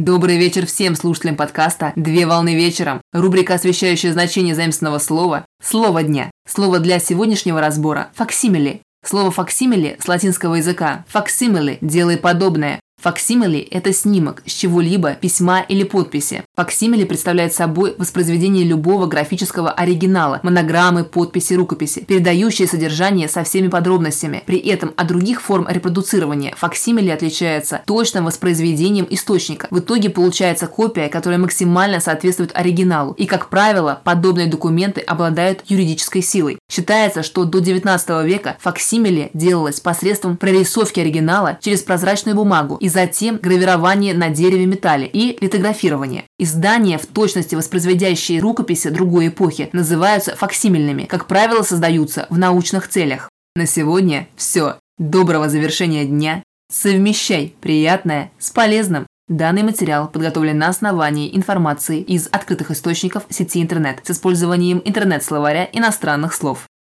Добрый вечер всем слушателям подкаста «Две волны вечером». Рубрика, освещающая значение заимственного слова «Слово дня». Слово для сегодняшнего разбора – «факсимили». Слово «факсимили» с латинского языка «факсимили» – «делай подобное». Факсимили – это снимок с чего-либо, письма или подписи. Факсимили представляет собой воспроизведение любого графического оригинала, монограммы, подписи, рукописи, передающие содержание со всеми подробностями. При этом от других форм репродуцирования факсимили отличается точным воспроизведением источника. В итоге получается копия, которая максимально соответствует оригиналу. И, как правило, подобные документы обладают юридической силой. Считается, что до 19 века факсимили делалось посредством прорисовки оригинала через прозрачную бумагу и затем гравирование на дереве металле и литографирование. Издания, в точности воспроизводящие рукописи другой эпохи, называются факсимильными, как правило, создаются в научных целях. На сегодня все. Доброго завершения дня. Совмещай приятное с полезным. Данный материал подготовлен на основании информации из открытых источников сети интернет с использованием интернет-словаря иностранных слов.